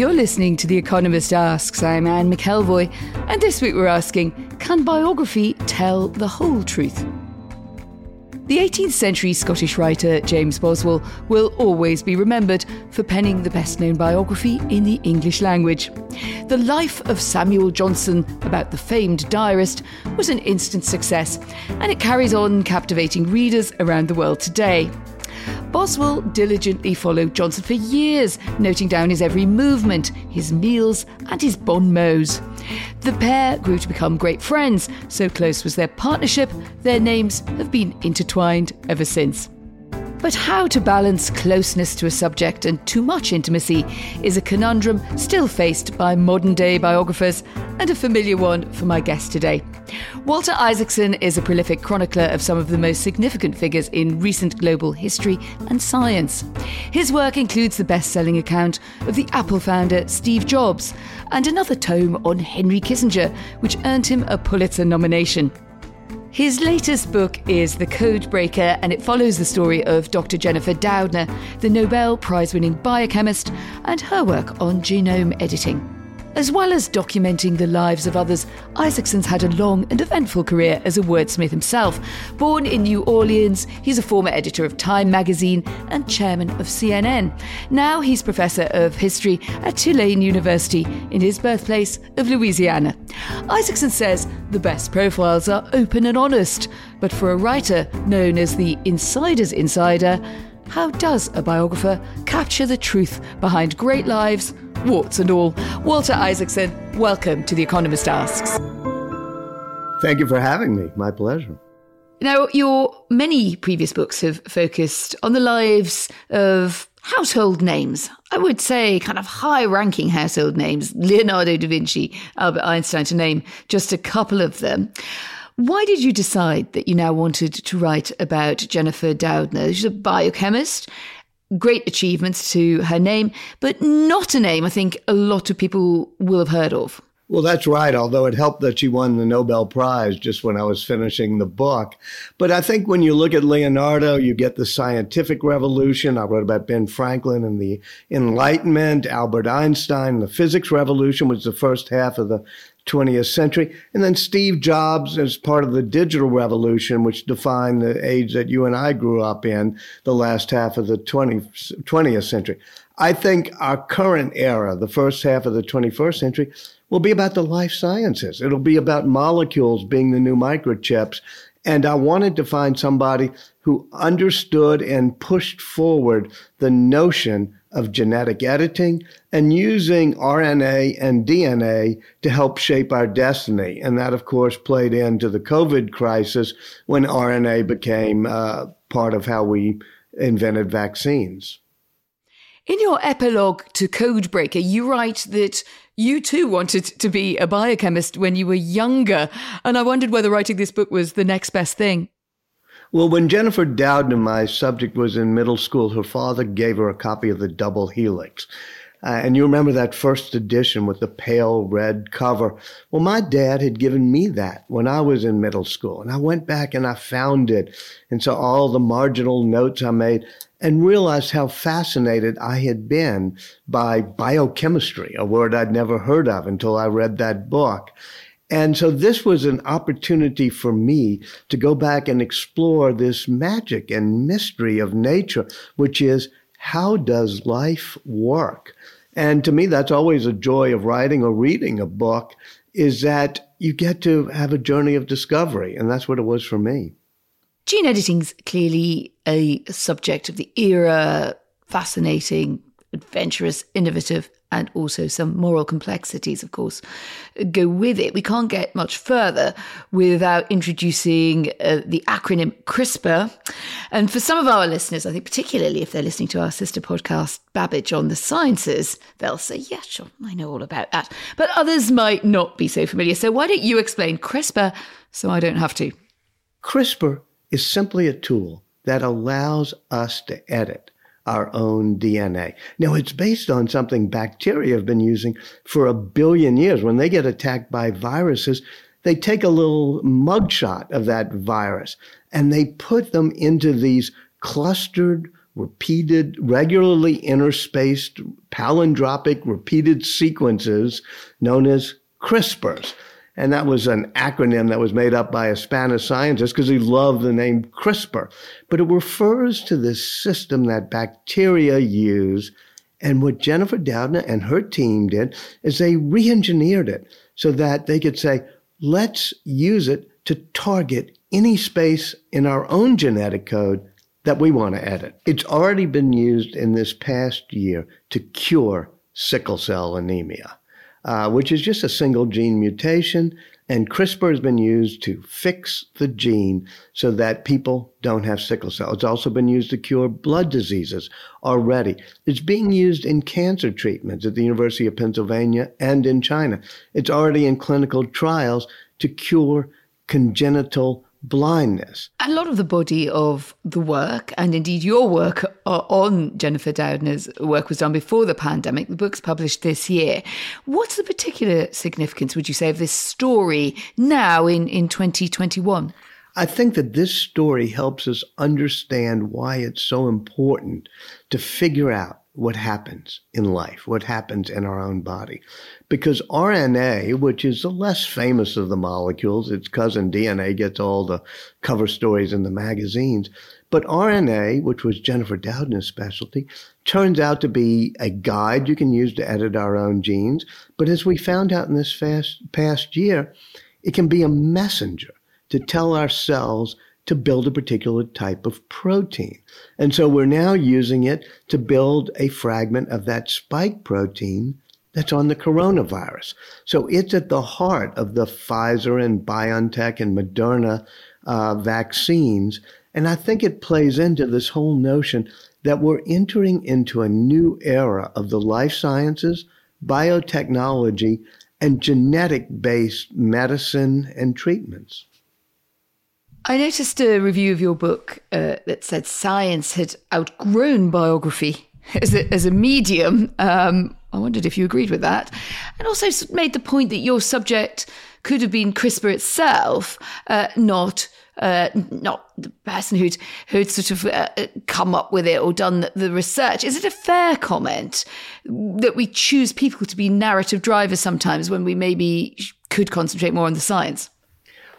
You're listening to The Economist Asks. I'm Anne McElvoy, and this week we're asking Can biography tell the whole truth? The 18th century Scottish writer James Boswell will always be remembered for penning the best known biography in the English language. The Life of Samuel Johnson, about the famed diarist, was an instant success, and it carries on captivating readers around the world today. Boswell diligently followed Johnson for years, noting down his every movement, his meals, and his bon mots. The pair grew to become great friends, so close was their partnership, their names have been intertwined ever since. But how to balance closeness to a subject and too much intimacy is a conundrum still faced by modern day biographers, and a familiar one for my guest today. Walter Isaacson is a prolific chronicler of some of the most significant figures in recent global history and science. His work includes the best selling account of the Apple founder Steve Jobs and another tome on Henry Kissinger, which earned him a Pulitzer nomination. His latest book is The Code Breaker, and it follows the story of Dr. Jennifer Doudna, the Nobel Prize winning biochemist, and her work on genome editing. As well as documenting the lives of others, Isaacson's had a long and eventful career as a wordsmith himself. Born in New Orleans, he's a former editor of Time magazine and chairman of CNN. Now he's professor of history at Tulane University in his birthplace of Louisiana. Isaacson says the best profiles are open and honest, but for a writer known as the Insider's Insider, how does a biographer capture the truth behind great lives? warts and all. Walter Isaacson, welcome to The Economist Asks. Thank you for having me. My pleasure. Now, your many previous books have focused on the lives of household names. I would say kind of high ranking household names Leonardo da Vinci, Albert Einstein, to name just a couple of them. Why did you decide that you now wanted to write about Jennifer Doudna? She's a biochemist great achievements to her name, but not a name I think a lot of people will have heard of. Well, that's right, although it helped that she won the Nobel Prize just when I was finishing the book. But I think when you look at Leonardo, you get the scientific revolution. I wrote about Ben Franklin and the Enlightenment, Albert Einstein, the physics revolution which was the first half of the 20th century. And then Steve Jobs as part of the digital revolution, which defined the age that you and I grew up in, the last half of the 20, 20th century. I think our current era, the first half of the 21st century, will be about the life sciences. It'll be about molecules being the new microchips. And I wanted to find somebody who understood and pushed forward the notion of genetic editing and using RNA and DNA to help shape our destiny. And that, of course, played into the COVID crisis when RNA became uh, part of how we invented vaccines. In your epilogue to Codebreaker, you write that you too wanted to be a biochemist when you were younger. And I wondered whether writing this book was the next best thing. Well, when Jennifer Doudna, my subject, was in middle school, her father gave her a copy of the Double Helix. Uh, and you remember that first edition with the pale red cover. Well, my dad had given me that when I was in middle school. And I went back and I found it and saw all the marginal notes I made and realized how fascinated I had been by biochemistry, a word I'd never heard of until I read that book. And so this was an opportunity for me to go back and explore this magic and mystery of nature, which is how does life work? And to me, that's always a joy of writing or reading a book is that you get to have a journey of discovery. And that's what it was for me. Gene editing's clearly a subject of the era, fascinating, adventurous, innovative, and also some moral complexities, of course, go with it. We can't get much further without introducing uh, the acronym CRISPR. And for some of our listeners, I think particularly if they're listening to our sister podcast, Babbage on the Sciences, they'll say, yeah, sure, I know all about that. But others might not be so familiar. So why don't you explain CRISPR so I don't have to? CRISPR is simply a tool that allows us to edit our own DNA. Now, it's based on something bacteria have been using for a billion years. When they get attacked by viruses, they take a little mugshot of that virus and they put them into these clustered, repeated, regularly interspaced, palindromic, repeated sequences known as CRISPRs. And that was an acronym that was made up by a Spanish scientist because he loved the name CRISPR. But it refers to this system that bacteria use. And what Jennifer Doudna and her team did is they re-engineered it so that they could say, let's use it to target any space in our own genetic code that we want to edit. It's already been used in this past year to cure sickle cell anemia uh, which is just a single gene mutation. And CRISPR has been used to fix the gene so that people don't have sickle cell. It's also been used to cure blood diseases already. It's being used in cancer treatments at the University of Pennsylvania and in China. It's already in clinical trials to cure congenital blindness. A lot of the body of the work, and indeed your work uh, on Jennifer Doudna's work, was done before the pandemic. The book's published this year. What's the particular significance, would you say, of this story now in, in 2021? I think that this story helps us understand why it's so important to figure out what happens in life, what happens in our own body. Because RNA, which is the less famous of the molecules, its cousin DNA gets all the cover stories in the magazines. But RNA, which was Jennifer Doudna's specialty, turns out to be a guide you can use to edit our own genes. But as we found out in this fast, past year, it can be a messenger to tell our cells to build a particular type of protein. And so we're now using it to build a fragment of that spike protein that's on the coronavirus. So it's at the heart of the Pfizer and BioNTech and Moderna uh, vaccines. And I think it plays into this whole notion that we're entering into a new era of the life sciences, biotechnology, and genetic based medicine and treatments. I noticed a review of your book uh, that said science had outgrown biography as a, as a medium. Um, I wondered if you agreed with that. And also made the point that your subject could have been CRISPR itself, uh, not. Uh, not the person who'd who'd sort of uh, come up with it or done the, the research. Is it a fair comment that we choose people to be narrative drivers sometimes when we maybe could concentrate more on the science?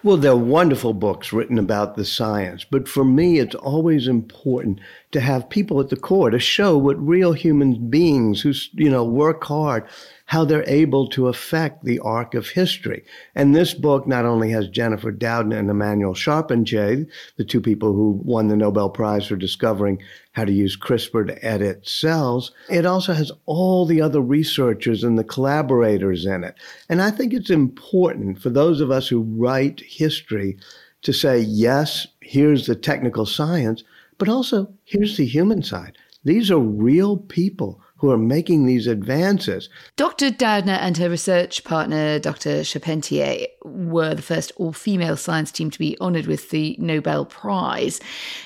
Well, there are wonderful books written about the science, but for me, it's always important to have people at the core to show what real human beings who, you know, work hard how they're able to affect the arc of history. And this book not only has Jennifer Doudna and Emmanuelle Charpentier, the two people who won the Nobel Prize for discovering how to use CRISPR to edit cells, it also has all the other researchers and the collaborators in it. And I think it's important for those of us who write history to say, yes, here's the technical science, but also here's the human side. These are real people who are making these advances. Dr. Doudna and her research partner, Dr. Charpentier, were the first all female science team to be honoured with the Nobel Prize.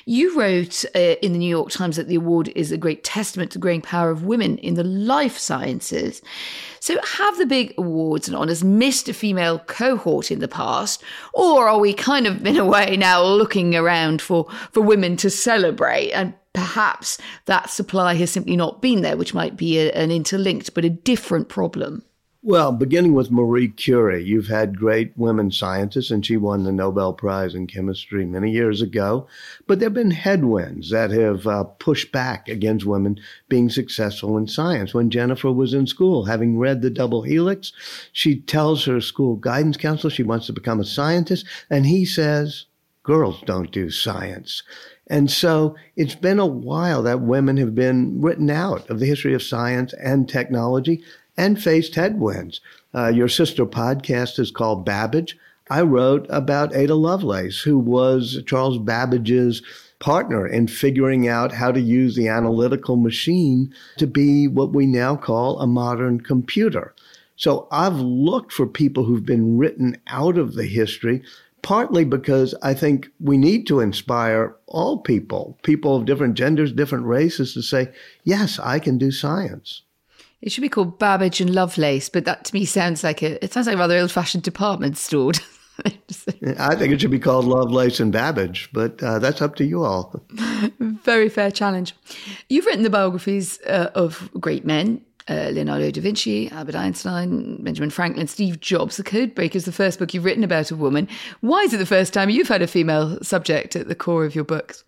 You wrote uh, in the New York Times that the award is a great testament to the growing power of women in the life sciences. So, have the big awards and honours missed a female cohort in the past, or are we kind of in a way now looking around for, for women to celebrate? And perhaps that supply has simply not been there, which might be a, an interlinked but a different problem. Well, beginning with Marie Curie, you've had great women scientists, and she won the Nobel Prize in Chemistry many years ago. But there have been headwinds that have uh, pushed back against women being successful in science. When Jennifer was in school, having read The Double Helix, she tells her school guidance counselor she wants to become a scientist, and he says, girls don't do science. And so it's been a while that women have been written out of the history of science and technology and faced headwinds. Uh, your sister podcast is called Babbage. I wrote about Ada Lovelace, who was Charles Babbage's partner in figuring out how to use the analytical machine to be what we now call a modern computer. So I've looked for people who've been written out of the history, partly because I think we need to inspire all people, people of different genders, different races, to say, yes, I can do science. It should be called Babbage and Lovelace, but that to me sounds like a it sounds like a rather old fashioned department store. I think it should be called Lovelace and Babbage, but uh, that's up to you all. Very fair challenge. You've written the biographies uh, of great men. Uh, Leonardo da Vinci, Albert Einstein, Benjamin Franklin, Steve Jobs. The Codebreaker is the first book you've written about a woman. Why is it the first time you've had a female subject at the core of your books?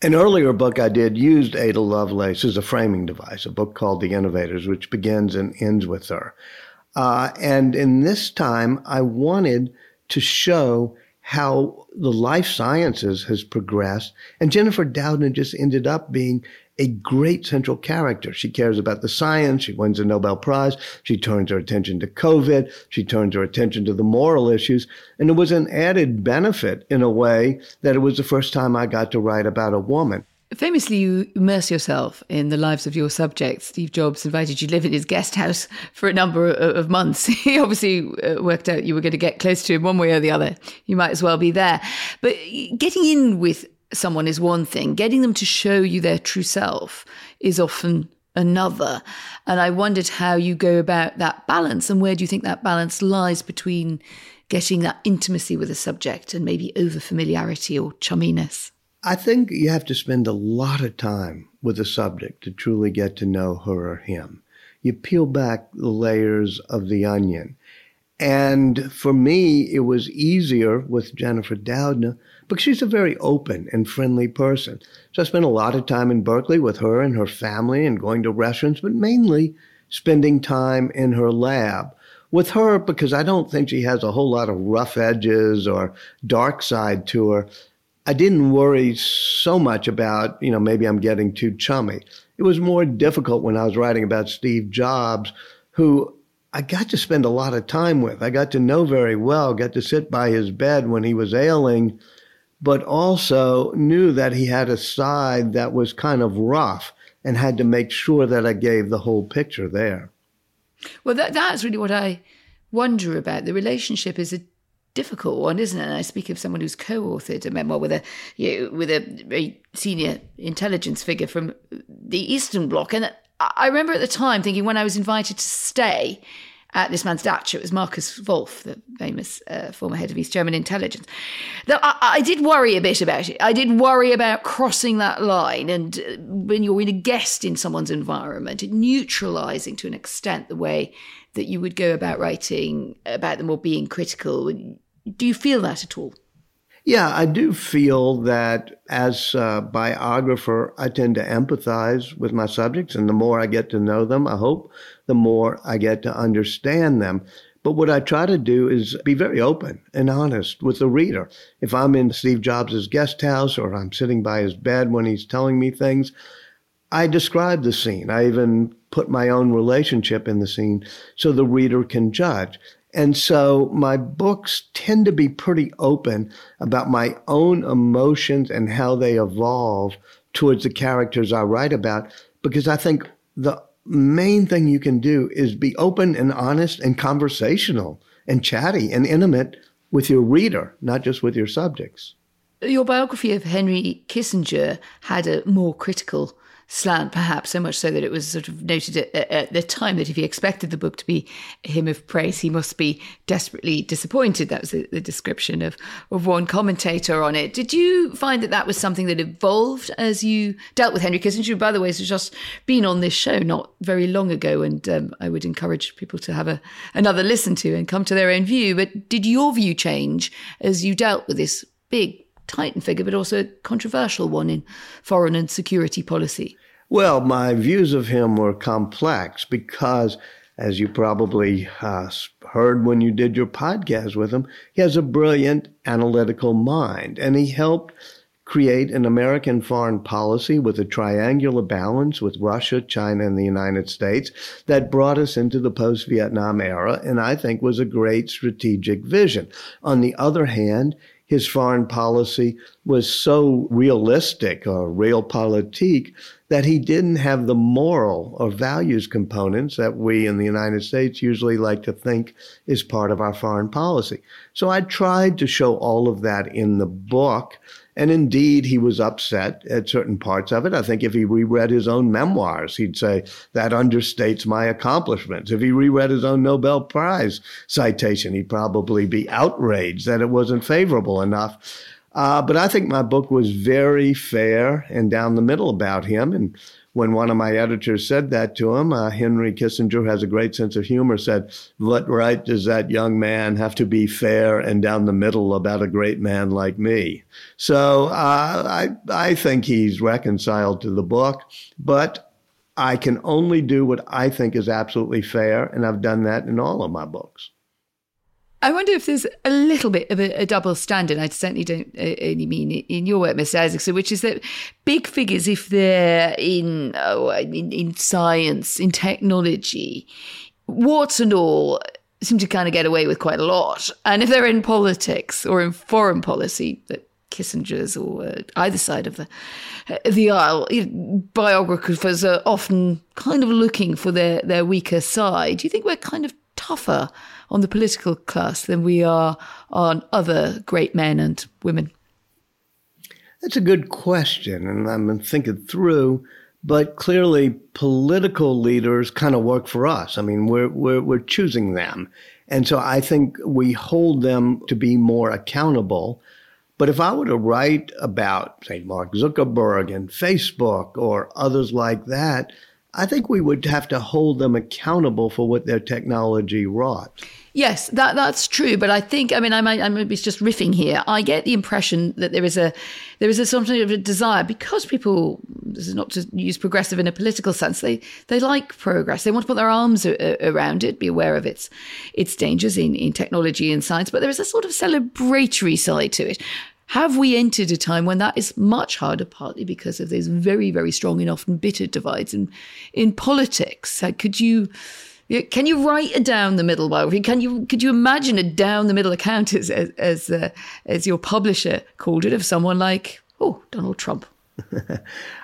An earlier book I did used Ada Lovelace as a framing device, a book called The Innovators, which begins and ends with her. Uh, and in this time, I wanted to show how the life sciences has progressed. And Jennifer Doudna just ended up being a great central character. She cares about the science. She wins a Nobel Prize. She turns her attention to COVID. She turns her attention to the moral issues. And it was an added benefit in a way that it was the first time I got to write about a woman. Famously, you immerse yourself in the lives of your subjects. Steve Jobs invited you to live in his guest house for a number of months. He obviously uh, worked out you were going to get close to him one way or the other. You might as well be there. But getting in with someone is one thing, getting them to show you their true self is often another. And I wondered how you go about that balance and where do you think that balance lies between getting that intimacy with a subject and maybe over familiarity or chumminess? I think you have to spend a lot of time with a subject to truly get to know her or him. You peel back the layers of the onion. And for me, it was easier with Jennifer Doudna because she's a very open and friendly person. So I spent a lot of time in Berkeley with her and her family and going to restaurants, but mainly spending time in her lab with her because I don't think she has a whole lot of rough edges or dark side to her. I didn't worry so much about, you know, maybe I'm getting too chummy. It was more difficult when I was writing about Steve Jobs, who I got to spend a lot of time with. I got to know very well, got to sit by his bed when he was ailing but also knew that he had a side that was kind of rough and had to make sure that I gave the whole picture there. Well, that, that's really what I wonder about. The relationship is a difficult one, isn't it? And I speak of someone who's co-authored a memoir with a you know, with a very senior intelligence figure from the Eastern Bloc, and I remember at the time thinking when I was invited to stay at this man's dacha. It was Markus Wolf, the famous uh, former head of East German intelligence. That I, I, did worry a bit about it. I did worry about crossing that line, and uh, when you're in a guest in someone's environment, neutralising to an extent the way that you would go about writing about them or being critical. Do you feel that at all? Yeah, I do feel that as a biographer, I tend to empathize with my subjects, and the more I get to know them, I hope, the more I get to understand them. But what I try to do is be very open and honest with the reader. If I'm in Steve Jobs' guest house or I'm sitting by his bed when he's telling me things, I describe the scene. I even put my own relationship in the scene so the reader can judge. And so my books tend to be pretty open about my own emotions and how they evolve towards the characters I write about, because I think the main thing you can do is be open and honest and conversational and chatty and intimate with your reader, not just with your subjects. Your biography of Henry Kissinger had a more critical slant, perhaps so much so that it was sort of noted at, at, the time that if he expected the book to be a hymn of praise, he must be desperately disappointed. That was the, the description of, of one commentator on it. Did you find that that was something that evolved as you dealt with Henry Kissinger? who, By the way, has just been on this show not very long ago, and um, I would encourage people to have a, another listen to and come to their own view. But did your view change as you dealt with this big Titan figure, but also a controversial one in foreign and security policy? Well, my views of him were complex because as you probably uh, heard when you did your podcast with him, he has a brilliant analytical mind, and he helped create an American foreign policy with a triangular balance with Russia, China, and the United States that brought us into the post Vietnam era, and I think was a great strategic vision. On the other hand, his foreign policy was so realistic or realpolitik that he didn't have the moral or values components that we in the United States usually like to think is part of our foreign policy. So I tried to show all of that in the book and indeed, he was upset at certain parts of it. I think if he reread his own memoirs, he'd say, that understates my accomplishments. If he reread his own Nobel Prize citation, he'd probably be outraged that it wasn't favorable enough. Uh, but I think my book was very fair and down the middle about him. And when one of my editors said that to him, uh, Henry Kissinger has a great sense of humor, said, What right does that young man have to be fair and down the middle about a great man like me? So uh, I, I think he's reconciled to the book, but I can only do what I think is absolutely fair, and I've done that in all of my books. I wonder if there's a little bit of a, a double standard. I certainly don't uh, only mean in your work, Mr. Isaacson, which is that big figures, if they're in, oh, in, in science, in technology, warts and all, seem to kind of get away with quite a lot. And if they're in politics or in foreign policy, that Kissinger's or uh, either side of the uh, the aisle, biographers are often kind of looking for their their weaker side. Do you think we're kind of tougher on the political class than we are on other great men and women? That's a good question, and I'm been thinking through. But clearly, political leaders kind of work for us. I mean, we're, we're, we're choosing them. And so I think we hold them to be more accountable. But if I were to write about, say, Mark Zuckerberg and Facebook or others like that, I think we would have to hold them accountable for what their technology wrought. Yes, that that's true. But I think, I mean, I might, I might be just riffing here. I get the impression that there is a there is a sort of a desire because people. This is not to use progressive in a political sense. They they like progress. They want to put their arms a, a, around it, be aware of its its dangers in in technology and science. But there is a sort of celebratory side to it. Have we entered a time when that is much harder, partly because of those very, very strong and often bitter divides in, in politics? Could you can you write a down the middle biography? Can you could you imagine a down the middle account as as as, uh, as your publisher called it of someone like oh Donald Trump?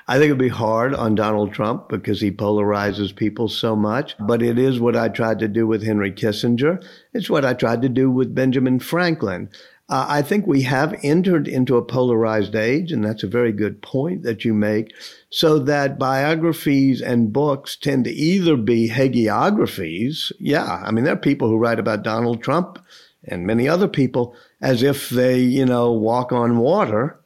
I think it'd be hard on Donald Trump because he polarizes people so much. But it is what I tried to do with Henry Kissinger. It's what I tried to do with Benjamin Franklin. Uh, I think we have entered into a polarized age, and that's a very good point that you make, so that biographies and books tend to either be hagiographies. Yeah, I mean, there are people who write about Donald Trump and many other people as if they, you know, walk on water.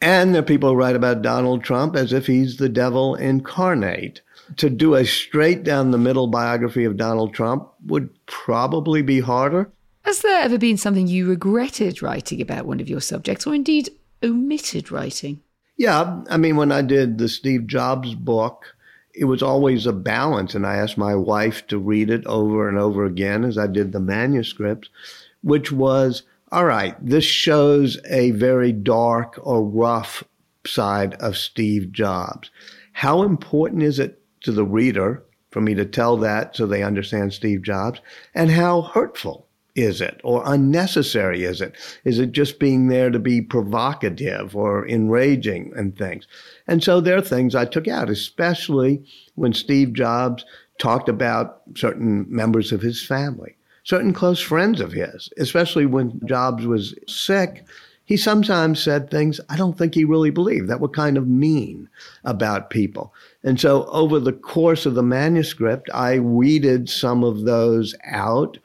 And there are people who write about Donald Trump as if he's the devil incarnate. To do a straight down the middle biography of Donald Trump would probably be harder. Has there ever been something you regretted writing about one of your subjects, or indeed omitted writing? Yeah, I mean, when I did the Steve Jobs book, it was always a balance, and I asked my wife to read it over and over again as I did the manuscript, which was all right, this shows a very dark or rough side of Steve Jobs. How important is it to the reader for me to tell that so they understand Steve Jobs? And how hurtful is it or unnecessary is it? Is it just being there to be provocative or enraging and things? And so there are things I took out, especially when Steve Jobs talked about certain members of his family, certain close friends of his, especially when Jobs was sick. He sometimes said things I don't think he really believed that were kind of mean about people. And so over the course of the manuscript, I weeded some of those out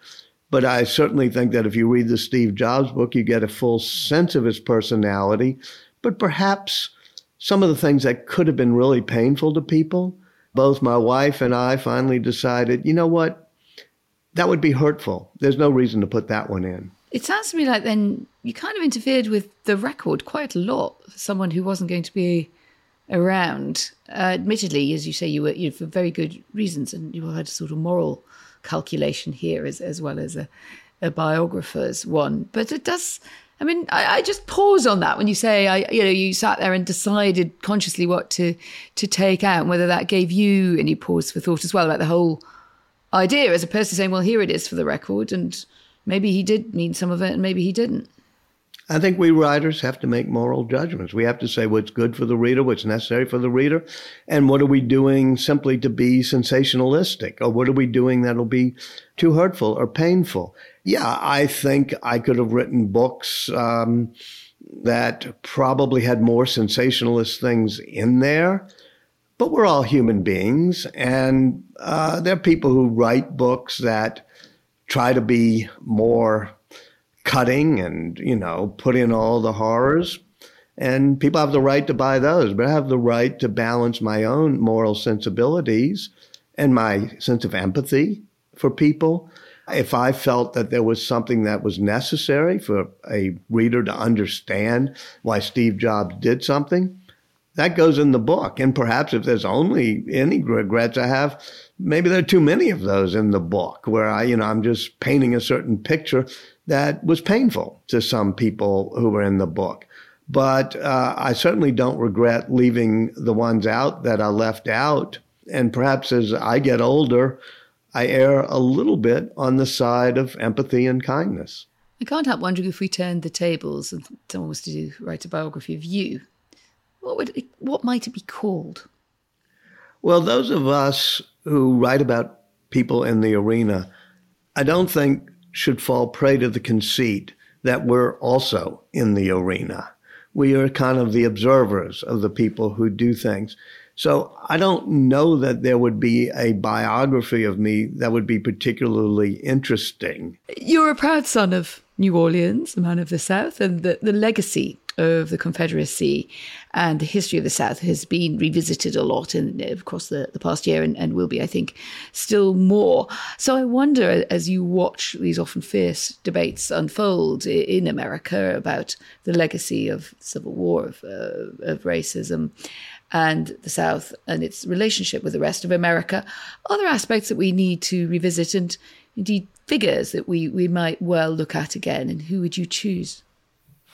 but I certainly think that if you read the Steve Jobs book, you get a full sense of his personality. But perhaps some of the things that could have been really painful to people, both my wife and I finally decided, you know what? That would be hurtful. There's no reason to put that one in. It sounds to me like then you kind of interfered with the record quite a lot for someone who wasn't going to be around. Uh, admittedly, as you say, you were you know, for very good reasons, and you had a sort of moral calculation here as, as well as a, a biographer's one. But it does. I mean, I, I, just pause on that when you say, I, you know, you sat there and decided consciously what to to take out, and whether that gave you any pause for thought as well about the whole idea, as opposed to saying, well, here it is for the record, and maybe he did mean some of it, and maybe he didn't. I think we writers have to make moral judgments. We have to say what's good for the reader, what's necessary for the reader, and what are we doing simply to be sensationalistic, or what are we doing that'll be too hurtful or painful. Yeah, I think I could have written books um, that probably had more sensationalist things in there, but we're all human beings, and uh, there are people who write books that try to be more cutting and, you know, put in all the horrors. And people have the right to buy those, but I have the right to balance my own moral sensibilities and my sense of empathy for people. If I felt that there was something that was necessary for a reader to understand why Steve Jobs did something, that goes in the book. And perhaps if there's only any regrets I have, maybe there are too many of those in the book where I, you know, I'm just painting a certain picture that was painful to some people who were in the book. But uh, I certainly don't regret leaving the ones out that I left out. And perhaps as I get older, I err a little bit on the side of empathy and kindness. I can't help wondering if we turned the tables and someone was to write a biography of you, what would it, what might it be called? Well, those of us who write about people in the arena, I don't think should fall prey to the conceit that we're also in the arena. We are kind of the observers of the people who do things. So I don't know that there would be a biography of me that would be particularly interesting. You're a proud son of New Orleans, a man of the South, and the, the legacy of the Confederacy and the history of the South has been revisited a lot in, of course, the, the past year and, and will be, I think, still more. So I wonder, as you watch these often fierce debates unfold in America about the legacy of Civil War, of, uh, of racism, and the South and its relationship with the rest of America, other aspects that we need to revisit and indeed figures that we, we might well look at again. And who would you choose?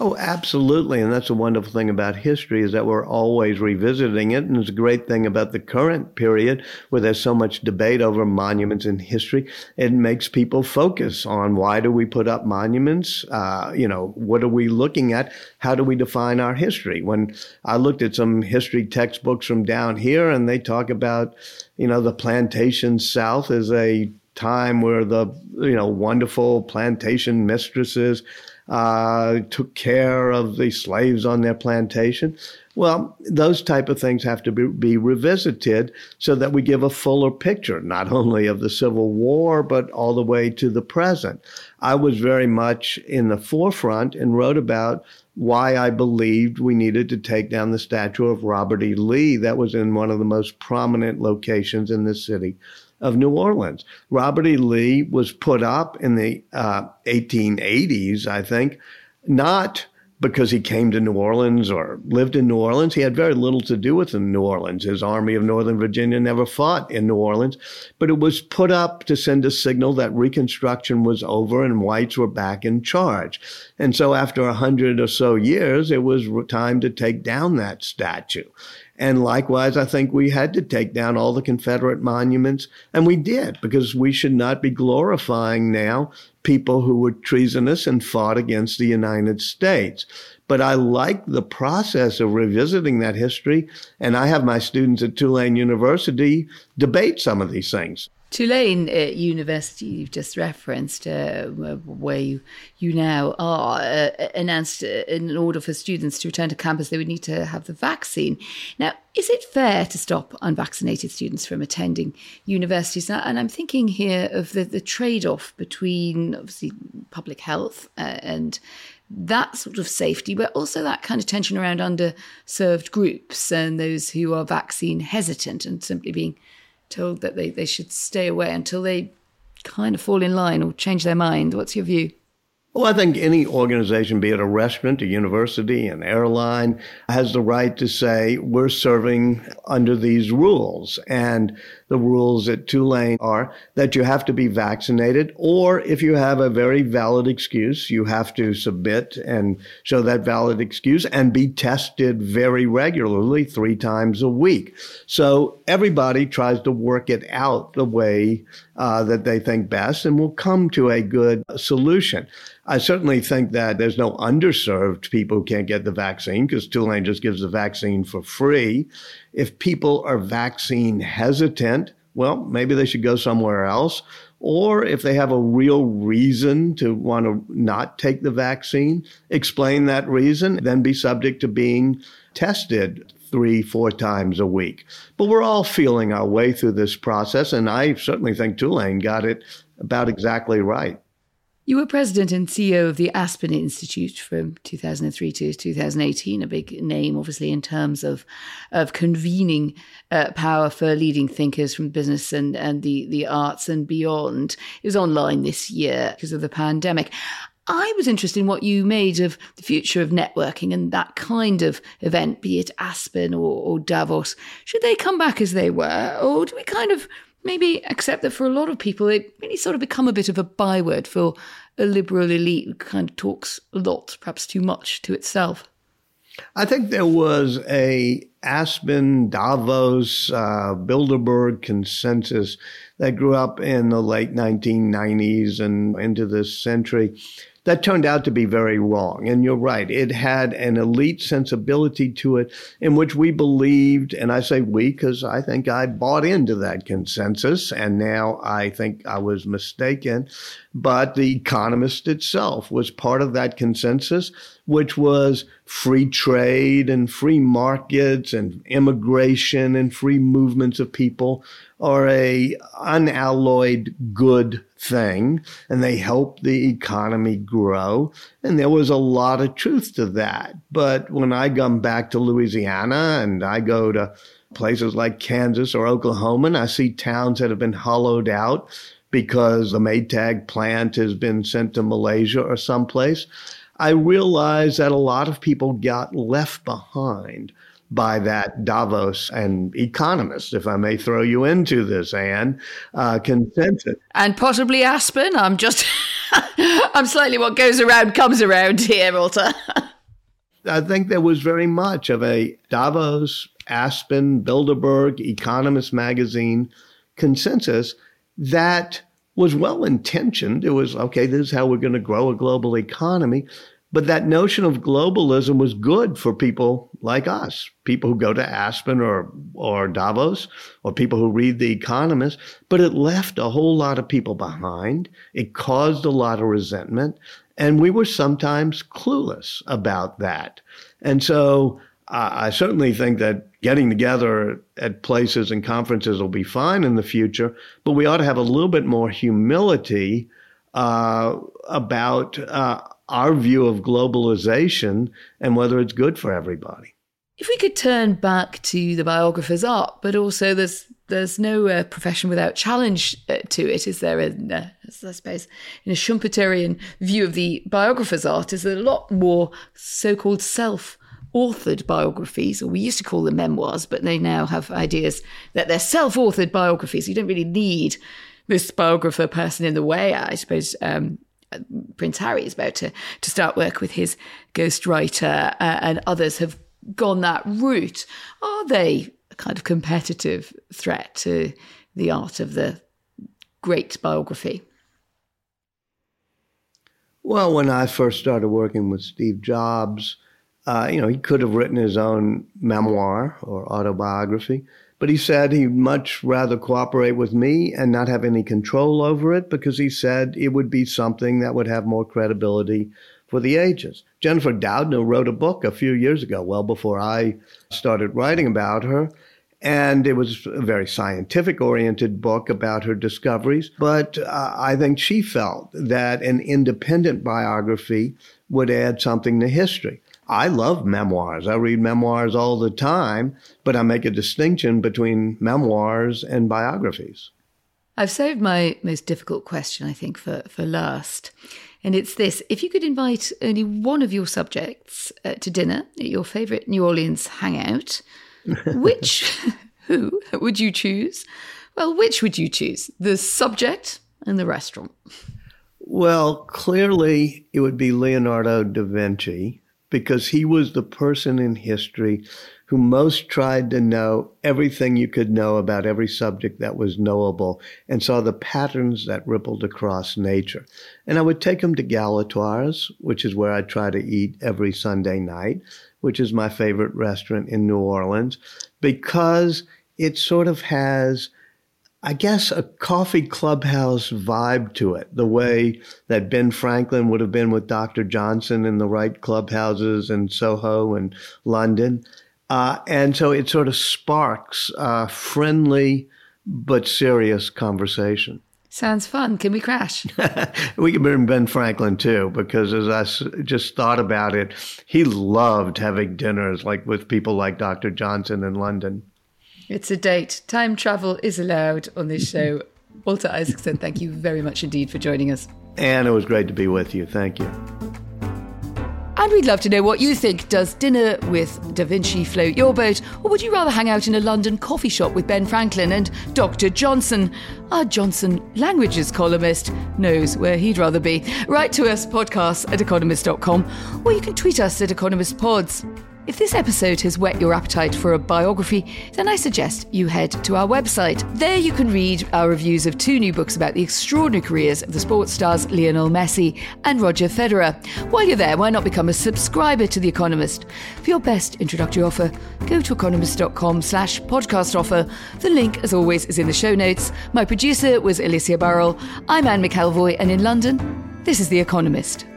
Oh, absolutely. And that's a wonderful thing about history is that we're always revisiting it. And it's a great thing about the current period where there's so much debate over monuments in history. It makes people focus on why do we put up monuments? Uh, you know, what are we looking at? How do we define our history? When I looked at some history textbooks from down here and they talk about, you know, the plantation south as a time where the, you know, wonderful plantation mistresses uh, took care of the slaves on their plantation. Well, those type of things have to be, be, revisited so that we give a fuller picture, not only of the Civil War, but all the way to the present. I was very much in the forefront and wrote about why I believed we needed to take down the statue of Robert E. Lee that was in one of the most prominent locations in the city of New Orleans. Robert E. Lee was put up in the uh, 1880s, I think, not because he came to New Orleans or lived in New Orleans. He had very little to do with New Orleans. His Army of Northern Virginia never fought in New Orleans, but it was put up to send a signal that Reconstruction was over and whites were back in charge. And so after a hundred or so years, it was time to take down that statue. And likewise, I think we had to take down all the Confederate monuments, and we did because we should not be glorifying now people who were treasonous and fought against the United States. But I like the process of revisiting that history, and I have my students at Tulane University debate some of these things. Tulane uh, University, you've just referenced, uh, where you, you now are, uh, announced uh, in order for students to return to campus, they would need to have the vaccine. Now, is it fair to stop unvaccinated students from attending universities? And I'm thinking here of the, the trade off between obviously public health uh, and that sort of safety, but also that kind of tension around underserved groups and those who are vaccine hesitant and simply being told that they, they should stay away until they kind of fall in line or change their mind. What's your view? Well, I think any organization, be it a restaurant, a university, an airline, has the right to say, we're serving under these rules. And the rules at Tulane are that you have to be vaccinated, or if you have a very valid excuse, you have to submit and show that valid excuse and be tested very regularly, three times a week. So everybody tries to work it out the way uh, that they think best and will come to a good solution. I certainly think that there's no underserved people who can't get the vaccine because Tulane just gives the vaccine for free. If people are vaccine hesitant, well, maybe they should go somewhere else. Or if they have a real reason to want to not take the vaccine, explain that reason, then be subject to being tested three, four times a week. But we're all feeling our way through this process, and I certainly think Tulane got it about exactly right. You were president and CEO of the Aspen Institute from 2003 to 2018, a big name, obviously, in terms of of convening uh, power for leading thinkers from business and, and the, the arts and beyond. It was online this year because of the pandemic. I was interested in what you made of the future of networking and that kind of event, be it Aspen or, or Davos. Should they come back as they were, or do we kind of maybe accept that for a lot of people, it really sort of become a bit of a byword for a liberal elite who kind of talks a lot, perhaps too much to itself. I think there was a Aspen, Davos, uh, Bilderberg consensus that grew up in the late 1990s and into this century that turned out to be very wrong. And you're right. It had an elite sensibility to it in which we believed, and I say we because I think I bought into that consensus, and now I think I was mistaken. But The Economist itself was part of that consensus, which was free trade and free markets and immigration and free movements of people are a unalloyed good thing and they help the economy grow. And there was a lot of truth to that. But when I come back to Louisiana and I go to places like Kansas or Oklahoma and I see towns that have been hollowed out because the Maytag plant has been sent to Malaysia or someplace, I realize that a lot of people got left behind by that Davos and economists, if I may throw you into this, Anne, uh, consensus. And possibly Aspen. I'm just, I'm slightly what goes around comes around here, Walter. I think there was very much of a Davos, Aspen, Bilderberg, Economist magazine consensus that was well intentioned. It was, okay, this is how we're going to grow a global economy. But that notion of globalism was good for people like us, people who go to Aspen or, or Davos, or people who read The Economist. But it left a whole lot of people behind. It caused a lot of resentment. And we were sometimes clueless about that. And so I certainly think that getting together at places and conferences will be fine in the future, but we ought to have a little bit more humility uh, about uh, our view of globalization and whether it's good for everybody. If we could turn back to the biographer's art, but also there's there's no uh, profession without challenge uh, to it, is there? In, uh, I suppose in a Schumpeterian view of the biographer's art, is there a lot more so-called self-authored biographies, or we used to call them memoirs, but they now have ideas that they're self-authored biographies. You don't really need this biographer person in the way. I suppose um, Prince Harry is about to, to start work with his ghostwriter, uh, and others have gone that route. Are they a kind of competitive threat to the art of the great biography? Well, when I first started working with Steve Jobs, uh, you know, he could have written his own memoir or autobiography. But he said he'd much rather cooperate with me and not have any control over it because he said it would be something that would have more credibility for the ages. Jennifer Doudna wrote a book a few years ago, well before I started writing about her. And it was a very scientific oriented book about her discoveries. But uh, I think she felt that an independent biography would add something to history. I love memoirs. I read memoirs all the time, but I make a distinction between memoirs and biographies. I've saved my most difficult question, I think, for, for last. And it's this if you could invite only one of your subjects uh, to dinner at your favourite New Orleans hangout, which, who would you choose? Well, which would you choose? The subject and the restaurant? Well, clearly it would be Leonardo da Vinci because he was the person in history who most tried to know everything you could know about every subject that was knowable and saw the patterns that rippled across nature. And I would take him to Galatoire's, which is where I try to eat every Sunday night, which is my favorite restaurant in New Orleans, because it sort of has I guess a coffee clubhouse vibe to it, the way that Ben Franklin would have been with Dr. Johnson in the right clubhouses in Soho and London. Uh, and so it sort of sparks a friendly but serious conversation. Sounds fun. Can we crash? we can bring Ben Franklin too, because as I just thought about it, he loved having dinners like with people like Dr. Johnson in London. It's a date. Time travel is allowed on this mm-hmm. show. Walter Isaacson, thank you very much indeed for joining us. And it was great to be with you. Thank you. And we'd love to know what you think. Does dinner with Da Vinci float your boat? Or would you rather hang out in a London coffee shop with Ben Franklin and Dr. Johnson? Our Johnson languages columnist knows where he'd rather be. Write to us, podcasts at economist.com, or you can tweet us at economistpods. If this episode has whet your appetite for a biography, then I suggest you head to our website. There you can read our reviews of two new books about the extraordinary careers of the sports stars Lionel Messi and Roger Federer. While you're there, why not become a subscriber to The Economist? For your best introductory offer, go to economist.com slash podcast offer. The link, as always, is in the show notes. My producer was Alicia Burrell. I'm Anne McElvoy, and in London, this is The Economist.